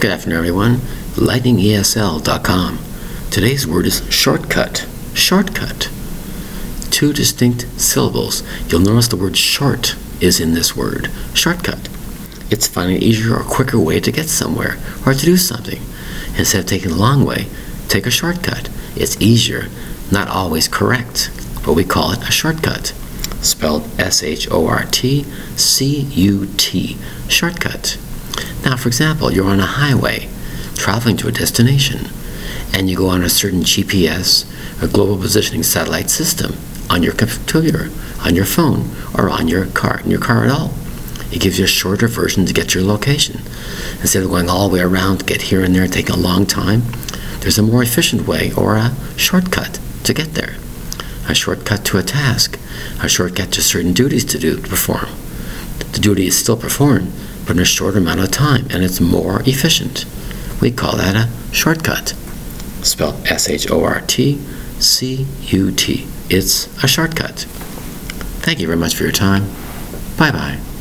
Good afternoon, everyone. LightningESL.com. Today's word is shortcut. Shortcut. Two distinct syllables. You'll notice the word short is in this word. Shortcut. It's finding an easier or quicker way to get somewhere or to do something. Instead of taking the long way, take a shortcut. It's easier, not always correct, but we call it a shortcut. Spelled S H O R T C U T. Shortcut. Now, for example, you're on a highway traveling to a destination and you go on a certain GPS or global positioning satellite system on your computer, on your phone, or on your car, in your car at all. It gives you a shorter version to get your location. Instead of going all the way around to get here and there, taking a long time, there's a more efficient way or a shortcut to get there. A shortcut to a task, a shortcut to certain duties to do to perform. The duty is still performed, but in a shorter amount of time, and it's more efficient. We call that a shortcut. Spelled S H O R T C U T. It's a shortcut. Thank you very much for your time. Bye bye.